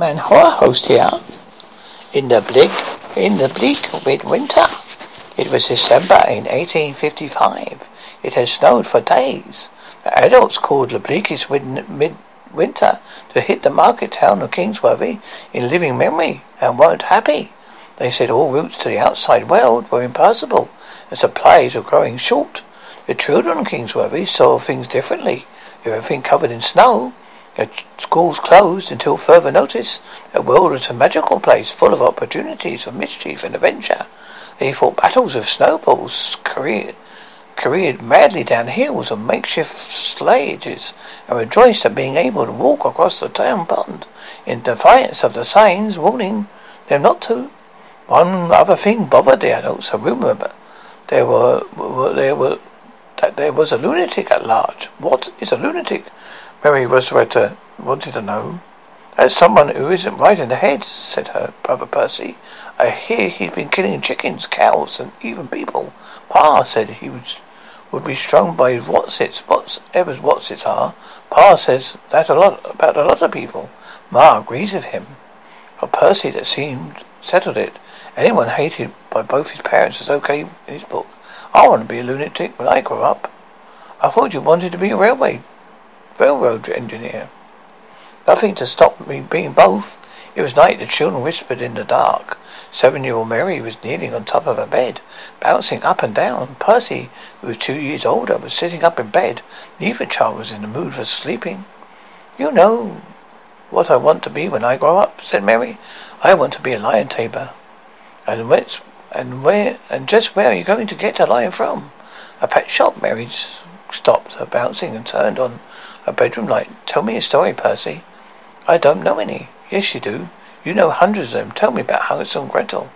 Man horror host here. In the bleak, in the bleak midwinter. It was December in 1855. It had snowed for days. The adults called the bleakest mid- midwinter to hit the market town of Kingsworthy in living memory and weren't happy. They said all routes to the outside world were impossible and supplies were growing short. The children of Kingsworthy saw things differently. Everything covered in snow the schools closed until further notice. The world was a magical place full of opportunities for mischief and adventure. They fought battles with snowballs, careered, careered madly down hills on makeshift sledges, and rejoiced at being able to walk across the town pond in defiance of the signs warning them not to. One other thing bothered the adults, a rumor but there were there were that there was a lunatic at large. What is a lunatic? Mary Rosetta wanted to know. That's someone who isn't right in the head, said her brother Percy. I hear he's been killing chickens, cows, and even people. Pa said he would, would be strung by his whatsits, whatever's whatsits are. Pa says that a lot about a lot of people. Ma agrees with him. For Percy, that seemed settled it. Anyone hated by both his parents is okay in his book. I want to be a lunatic when I grow up. I thought you wanted to be a railway railroad engineer. Nothing to stop me being both. It was night, the children whispered in the dark. Seven-year-old Mary was kneeling on top of her bed, bouncing up and down. Percy, who was two years older, was sitting up in bed. Neither child was in the mood for sleeping. You know what I want to be when I grow up, said Mary. I want to be a lion tamer. And where, and where, and just where are you going to get a lion from? A pet shop, Mary stopped her bouncing and turned on a bedroom light. Tell me a story, Percy. I don't know any. Yes, you do. You know hundreds of them. Tell me about Hansel and Gretel.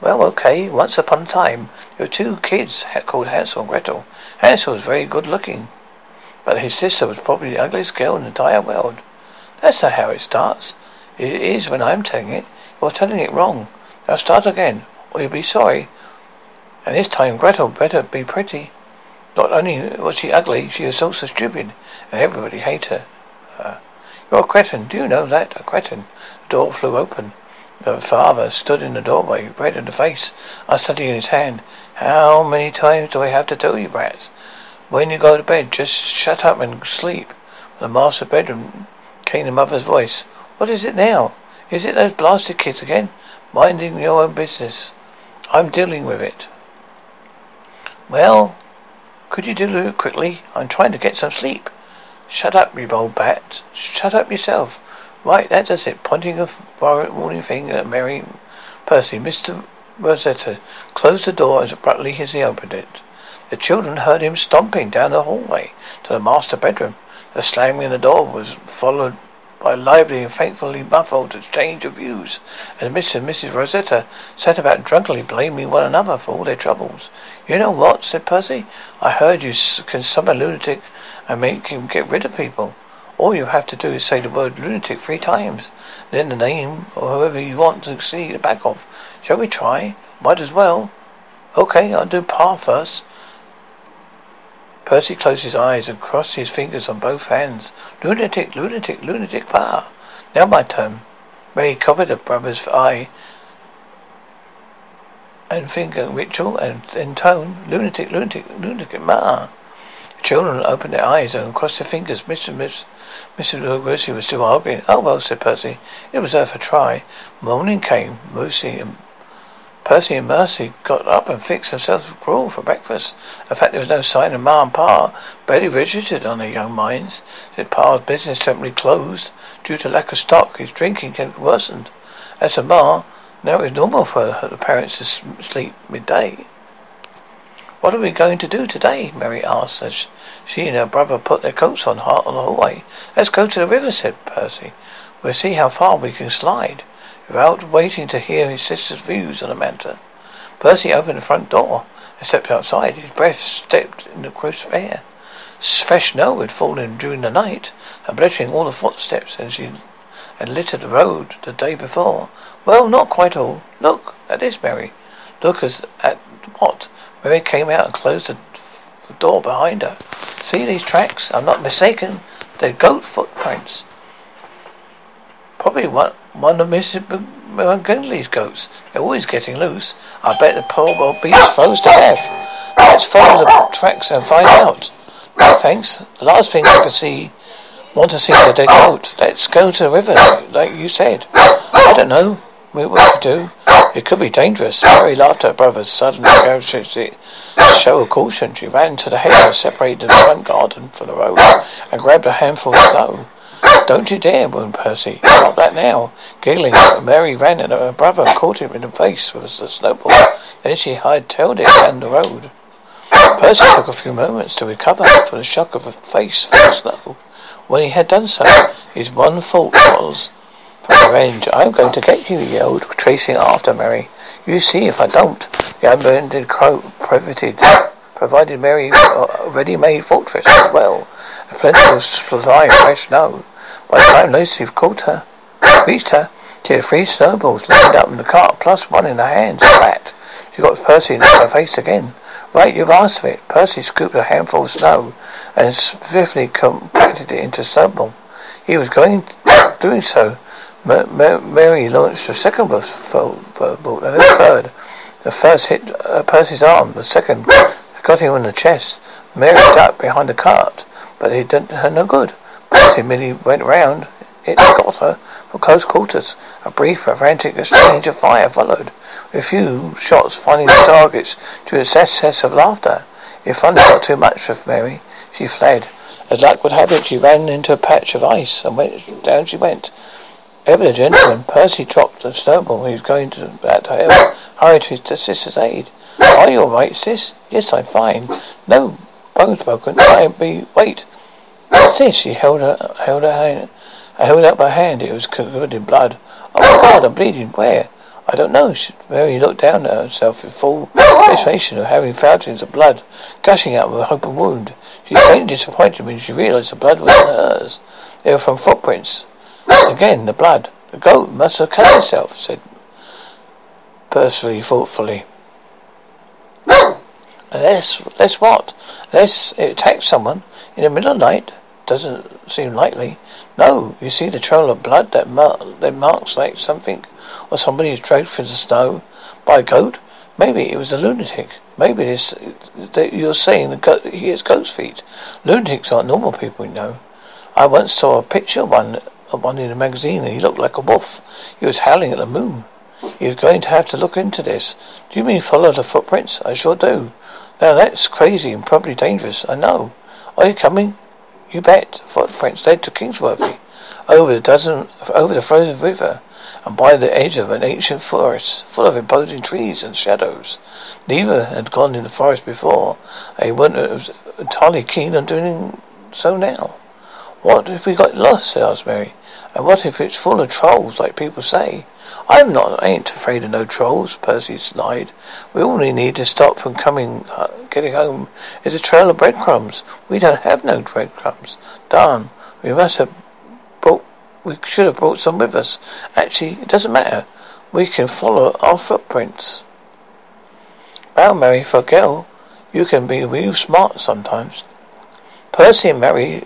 Well, okay. Once upon a time, there were two kids called Hansel and Gretel. Hansel was very good looking, but his sister was probably the ugliest girl in the entire world. That's not how it starts. It is when I'm telling it. You're telling it wrong. Now start again, or you'll be sorry. And this time Gretel better be pretty. Not only was she ugly, she was also stupid, everybody hated her. Uh, you're a cretin, do you know that? A cretin. The door flew open. The father stood in the doorway, red in the face, unsteady in his hand. How many times do I have to tell you, brats? When you go to bed, just shut up and sleep. From the master bedroom came the mother's voice. What is it now? Is it those blasted kids again? Minding your own business. I'm dealing with it. Well, could you do it quickly? I'm trying to get some sleep. Shut up, you old bat. Shut up yourself. Right, that does it. Pointing a warning finger at Mary Percy, Mr. Rosetta closed the door as abruptly as he opened it. The children heard him stomping down the hallway to the master bedroom. The slamming of the door was followed by a lively and thankfully muffled exchange of views, as Mr. and Mrs. Rosetta set about drunkenly blaming one another for all their troubles. You know what? said Percy. I heard you can summon a lunatic and make him get rid of people. All you have to do is say the word lunatic three times, then the name or whoever you want to see the back of. Shall we try? Might as well. Okay, I'll do Pa first. Percy closed his eyes and crossed his fingers on both hands. Lunatic, lunatic, lunatic Pa. Now my turn. Ray covered the brother's eye and finger ritual and intone. Lunatic, lunatic, lunatic Ma. The children opened their eyes and crossed their fingers. Mr. Miss Mr. Lugosi was still arguing. Oh well, said Percy. It was worth a try. Morning came. Lucy and Percy and Mercy got up and fixed themselves a gruel for breakfast. In fact, there was no sign of Ma and Pa. Barely registered on their young minds. Said Pa's business temporarily closed due to lack of stock. His drinking had worsened. As for Ma, now it was normal for the parents to sleep midday. What are we going to do today? Mary asked as she and her brother put their coats on on the hallway. Let's go to the river, said Percy. We'll see how far we can slide without waiting to hear his sister's views on the matter. Percy opened the front door and stepped outside. His breath stepped in the crisp air. Fresh snow had fallen during the night, obliterating all the footsteps as she had littered the road the day before. Well, not quite all. Look at this, Mary. Look as at what? Mary came out and closed the, door behind her. See these tracks? I'm not mistaken. They're goat footprints. Probably one one of Mrs. McGinley's goats. They're always getting loose. I bet the poor old beast froze to death. Let's follow the tracks and find out. No thanks. The last thing I can see, want to see the dead goat. Let's go to the river, like you said. I don't know what to do. It could be dangerous. Mary laughed at her brother's sudden show of caution. She ran to the hedge, separated the front garden from the road, and grabbed a handful of snow. Don't you dare, moaned Percy. Stop that now. Giggling, Mary ran at her brother and caught him in the face with a snowball. Then she hightailed it down the road. Percy took a few moments to recover from the shock of a face full of snow. When he had done so, his one thought was from. I'm going to get you, he yelled, tracing after Mary. You see if I don't. The unbended crow provided, provided Mary a ready-made fortress as well. A plenty of supply of fresh snow. By the time Lucy caught her, reached her, she had three snowballs lined up in the cart, plus one in her hands, flat. She got Percy in her face again. Right, you've asked for it. Percy scooped a handful of snow and swiftly compacted it into snowball. He was going, doing so Mary launched a second bolt and a third. The first hit uh, Percy's arm. The second got him in the chest. Mary ducked behind the cart, but it did her no good. Percy merely went round. It got her for close quarters. A brief, frantic exchange of fire followed, with few shots finding the targets to a success of laughter. It finally got too much for Mary. She fled. As luck would have it, she ran into a patch of ice and went down. She went. Ever the gentleman, Percy dropped a snowball. He was going to that however, hurried to his sister's aid. Are you all right, sis? Yes, I'm fine. No bones broken. I be. Wait. This? She held her held her hand. I held up her hand. It was covered in blood. Oh my God! I'm bleeding. Where? I don't know. She, Mary looked down at herself in full frustration of having fountains of blood gushing out of her open wound. She was faintly disappointed when she realized the blood wasn't hers. They were from footprints. Again, the blood. The goat must have cut itself, said Percy thoughtfully. Unless, unless what? Unless it attacked someone in the middle of the night? Doesn't seem likely. No, you see the trail of blood that, mar- that marks like something or somebody is dragged through the snow by a goat? Maybe it was a lunatic. Maybe this you're saying the goat, he has goat's feet. Lunatics aren't normal people, you know. I once saw a picture of one one in a magazine and he looked like a wolf. He was howling at the moon. You're going to have to look into this. Do you mean follow the footprints? I sure do. Now that's crazy and probably dangerous. I know. Are you coming? You bet. Footprints led to Kingsworthy. Over the dozen, over the frozen river, and by the edge of an ancient forest, full of imposing trees and shadows. Neither had gone in the forest before. They weren't entirely keen on doing so now. What if we got lost? asked Mary. And what if it's full of trolls, like people say? I'm not, I ain't afraid of no trolls, Percy lied. We only need to stop from coming, uh, getting home is a trail of breadcrumbs. We don't have no breadcrumbs. Darn, we must have brought, we should have brought some with us. Actually, it doesn't matter. We can follow our footprints. Well, Mary, for a girl, you can be real smart sometimes. Percy and Mary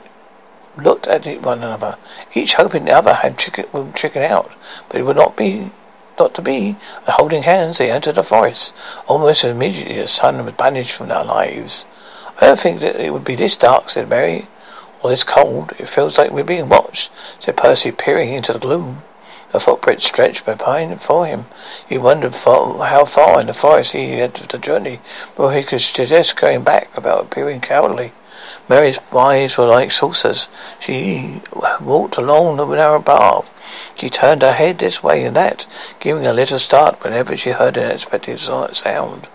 looked at one another, each hoping the other had chicken, chicken out, but it would not be not to be. And holding hands, they entered the forest. Almost immediately, the sun was banished from their lives. I don't think that it would be this dark, said Mary, or this cold. It feels like we're being watched, said Percy, peering into the gloom. The footprints stretched behind for him. He wondered how far in the forest he had to journey before he could suggest going back without appearing cowardly. Mary's eyes were like saucers. She walked along the narrow path. She turned her head this way and that, giving a little start whenever she heard an unexpected sound.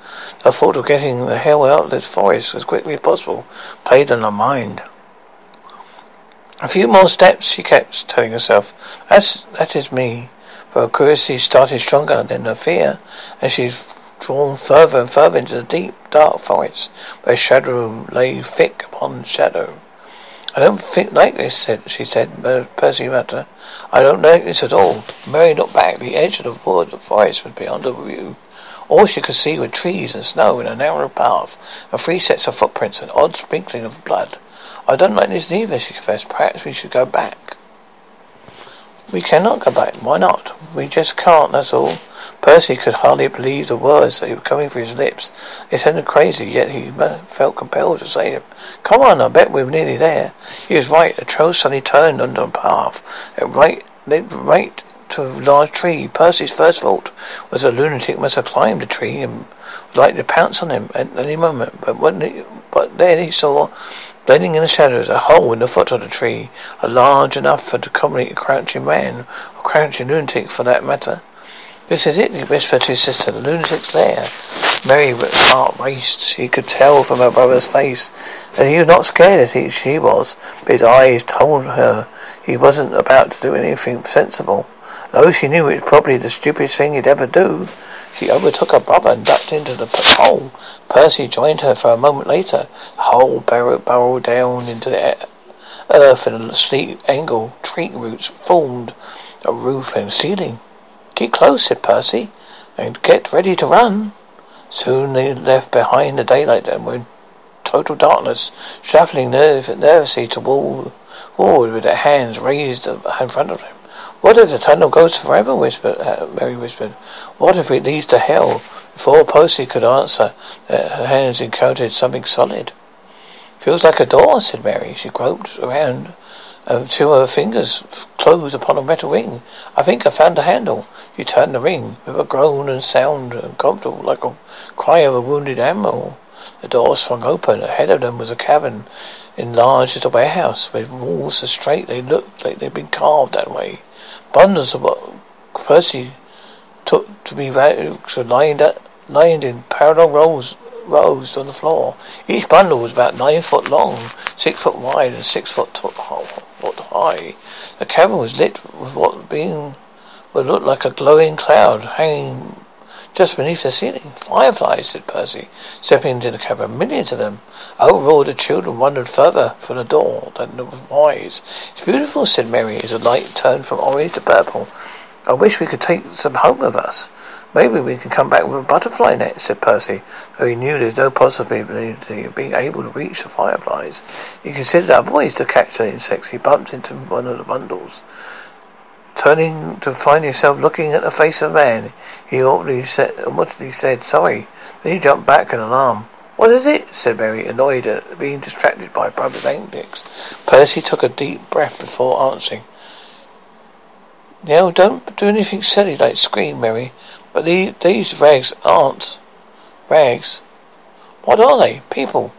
The thought of getting the hell out of this forest as quickly as possible played on her mind. A few more steps, she kept telling herself. That's, that is me. For her curiosity started stronger than her fear, and she drawn further and further into the deep, dark forest, where shadow lay thick upon shadow. I don't think like this, said she said, Percy muttered. I don't like this at all. Mary looked back. The edge of the wood, the forest was beyond her view. All she could see were trees and snow in a narrow path, and three sets of footprints, and odd sprinkling of blood. I don't like this neither, she confessed. Perhaps we should go back. We cannot go back. Why not? We just can't, that's all. Percy could hardly believe the words that were coming from his lips. It sounded crazy, yet he felt compelled to say them. Come on, I bet we're nearly there. He was right. The trail suddenly turned onto a path. It right, led right to a large tree. Percy's first thought was a lunatic must have climbed the tree and would like to pounce on him at any moment. But when he, but then he saw blending in the shadows a hole in the foot of the tree, a large enough for to accommodate a crouching man, or crouching lunatic for that matter. This is it, he whispered to his sister. The lunatic's there. Mary's heart raced. She could tell from her brother's face that he was not scared as he, she was, but his eyes told her he wasn't about to do anything sensible. Though she knew it was probably the stupidest thing he'd ever do, she overtook her brother and ducked into the hole. Percy joined her for a moment later. The hole burrowed, burrowed down into the earth in a steep angle. Tree roots formed a roof and ceiling. Keep close, said Percy, and get ready to run. Soon they left behind the daylight and were in total darkness, shuffling nerve- nervously toward forward with their hands raised in front of them. What if the tunnel goes forever? whispered uh, Mary whispered. What if it leads to hell? Before Percy could answer, uh, her hands encountered something solid. Feels like a door, said Mary. She groped around until her fingers closed upon a metal ring. I think I found the handle. She turned the ring with a groan and sound uncomfortable like a cry of a wounded animal. The door swung open. Ahead of them was a cavern, enlarged as a warehouse, with walls so straight they looked like they'd been carved that way. Bundles of what Percy took to be lined, lined in parallel rows rows on the floor. Each bundle was about nine foot long, six foot wide, and six foot, t- foot high. The cavern was lit with what being would look like a glowing cloud hanging just beneath the ceiling. Fireflies, said Percy, stepping into the cavern. Millions of them. Overall, the children wandered further from the door than the wise. It's beautiful, said Mary, as the light turned from orange to purple. I wish we could take some home with us. Maybe we can come back with a butterfly net, said Percy, though he knew there was no possibility of being able to reach the fireflies. He considered other ways to catch the insects. He bumped into one of the bundles. Turning to find himself looking at the face of a man, he awkwardly said, he said, sorry. Then he jumped back in alarm. What is it? said Mary, annoyed at being distracted by brother's antics. Percy took a deep breath before answering. Now, don't do anything silly like scream, Mary. But the, these rags aren't rags. What are they? People.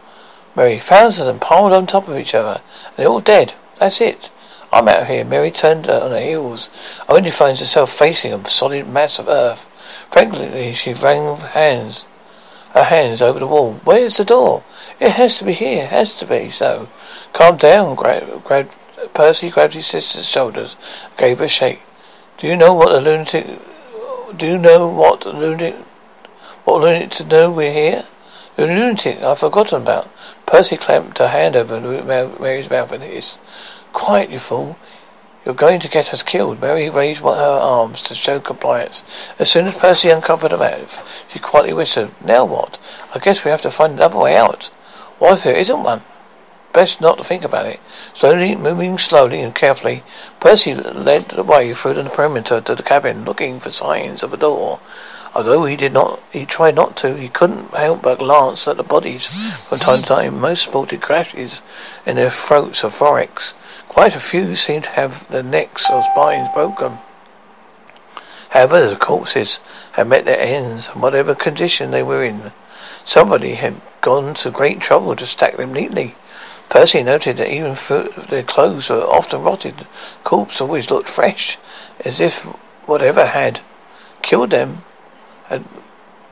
Mary, thousands of them piled on top of each other. They're all dead. That's it. I'm out here. Mary turned on her heels, I only finds herself facing a solid mass of earth. Frankly, she wrung hands, her hands over the wall. Where's the door? It has to be here. It has to be so. Calm down. Grabbed, grabbed, Percy grabbed his sister's shoulders, gave her a shake. Do you know what a lunatic do you know what the lunatic, what lunatic to know we're here? The lunatic I've forgotten about. Percy clamped a hand over Mary's mouth and hissed. Quiet, you fool. You're going to get us killed. Mary raised her arms to show compliance. As soon as Percy uncovered her mouth, she quietly whispered, Now what? I guess we have to find another way out. What if there isn't one? Best not to think about it. Slowly, moving slowly and carefully, Percy led the way through the perimeter to the cabin, looking for signs of a door. Although he did not, he tried not to, he couldn't help but glance at the bodies from time to time. Most sported crashes in their throats or thorax. Quite a few seemed to have their necks or spines broken. However, the corpses had met their ends in whatever condition they were in. Somebody had gone to great trouble to stack them neatly. Percy noted that even their clothes were often rotted. Corpse always looked fresh, as if whatever had killed them had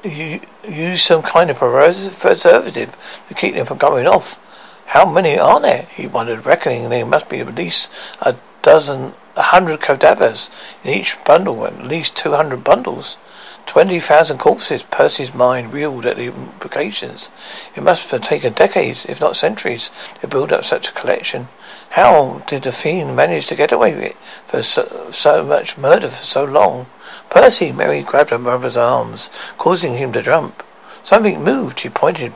used some kind of preservative to keep them from going off. How many are there? He wondered, reckoning there must be at least a dozen, a hundred cadavers in each bundle, at least two hundred bundles. Twenty thousand corpses. Percy's mind reeled at the implications. It must have taken decades, if not centuries, to build up such a collection. How did the fiend manage to get away with it for so, so much murder for so long? Percy, Mary grabbed her brother's arms, causing him to jump. Something moved. She pointed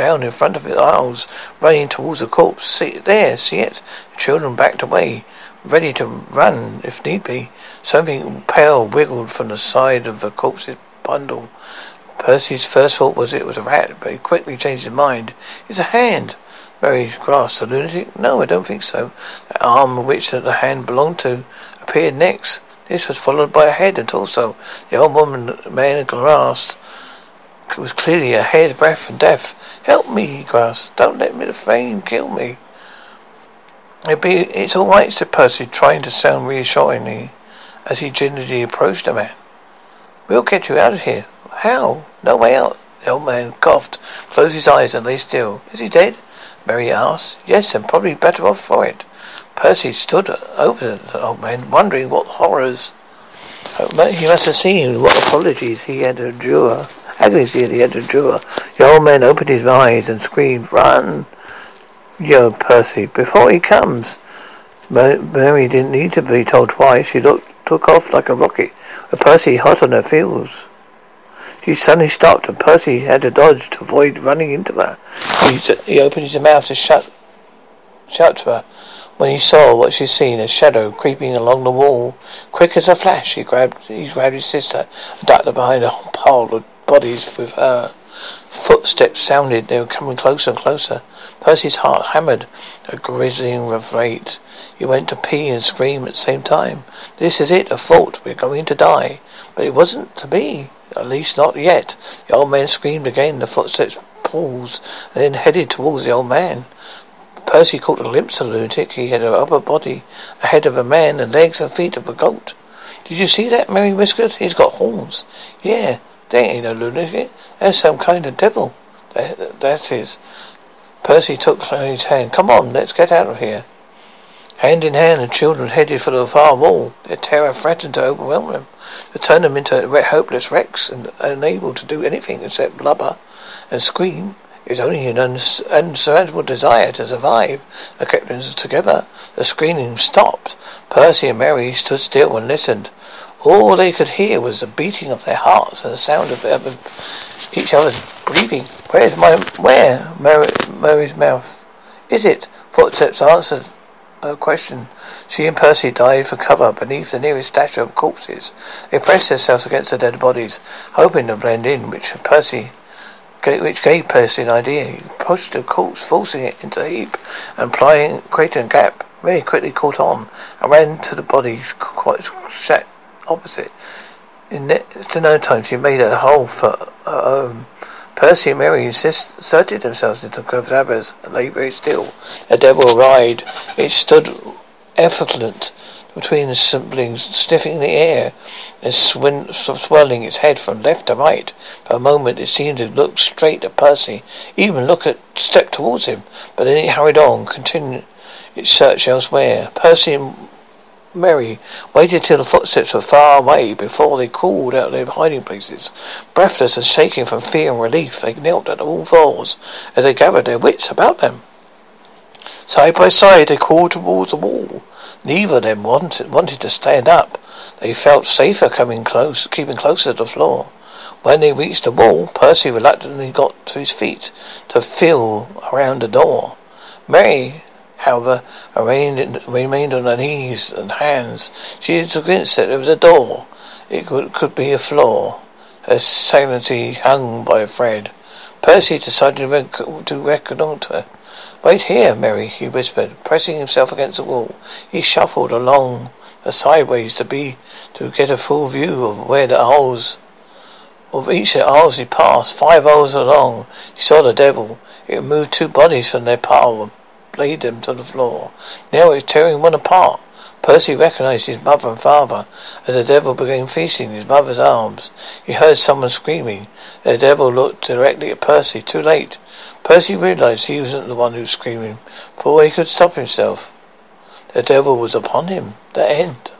down in front of the aisles, running towards the corpse. See there, see it? The children backed away, ready to run if need be. Something pale wiggled from the side of the corpse's bundle. Percy's first thought was it was a rat, but he quickly changed his mind. It's a hand. Mary grasped the lunatic. No, I don't think so. The arm which the hand belonged to appeared next. This was followed by a head and torso. The old woman man grasped was clearly a hair's breadth from death. Help me, he gasped. Don't let me the flame kill me. It be, it's all right, said Percy, trying to sound reassuringly as he gingerly approached the man. We'll get you out of here. How? No way out. The old man coughed, closed his eyes, and lay still. Is he dead? Mary asked. Yes, and probably better off for it. Percy stood over the old man, wondering what horrors he must have seen, what apologies he had to endure, agonies he had to endure. The old man opened his eyes and screamed, Run! Yo, Percy, before he comes. Mary didn't need to be told twice. She looked, took off like a rocket, with Percy hot on her heels. She suddenly stopped, and Percy had to dodge to avoid running into her. He, he opened his mouth to shut, shout to her. When he saw what she'd seen, a shadow creeping along the wall, quick as a flash, he grabbed he grabbed his sister and ducked her behind a pile of bodies with her. Footsteps sounded. They were coming closer and closer. Percy's heart hammered a grisling rate. He went to pee and scream at the same time. This is it, a fault. We're going to die. But it wasn't to be. At least not yet. The old man screamed again. The footsteps paused and then headed towards the old man. Percy caught a glimpse of the lunatic. He had an upper body, a head of a man, and legs and feet of a goat. Did you see that? Mary whispered. He's got horns. Yeah, ain't no lunatic. That's some kind of devil. That, that is. Percy took his hand. Come on, let's get out of here. Hand in hand, the children headed for the far wall. Their terror threatened to overwhelm them, to turn them into hopeless wrecks and unable to do anything except blubber and scream. It was only an uns- unsurmountable desire to survive that kept them together. The screaming stopped. Percy and Mary stood still and listened. All they could hear was the beating of their hearts and the sound of other, each other's breathing. Where's my where? Mary, Mary's mouth. Is it? Footsteps answered a question. She and Percy dived for cover beneath the nearest statue of corpses. They pressed themselves against the dead bodies, hoping to blend in, which Percy which gave Percy an idea. He pushed the corpse, forcing it into a heap, and plying, creating a gap. Very quickly caught on, and ran to the body quite set opposite. In no time, she made a hole for her own. Percy and Mary inserted themselves into cadavers and lay very still. A devil ride. It stood effulgent between the siblings, sniffing the air and swin- swirling its head from left to right. For a moment it seemed to look straight at Percy, even look at step towards him, but then it hurried on, continued its search elsewhere. Percy and Mary waited till the footsteps were far away before they crawled out of their hiding places. Breathless and shaking from fear and relief, they knelt at all fours as they gathered their wits about them. Side by side, they crawled towards the wall. Neither of them wanted, wanted to stand up. They felt safer coming close, keeping closer to the floor. When they reached the wall, Percy reluctantly got to his feet to feel around the door. Mary however, remained on her knees and hands. She was convinced that there was a door. It could, could be a floor. Her sanity hung by a thread. Percy decided to, rec- to reconnoiter. Wait here, Mary, he whispered, pressing himself against the wall. He shuffled along the sideways to be to get a full view of where the holes of each of the holes he passed, five holes along. He saw the devil. It moved two bodies from their pile laid them to the floor. Now it was tearing one apart. Percy recognized his mother and father as the devil began feasting in his mother's arms. He heard someone screaming. The devil looked directly at Percy. Too late. Percy realized he wasn't the one who was screaming, before he could stop himself. The devil was upon him. The end.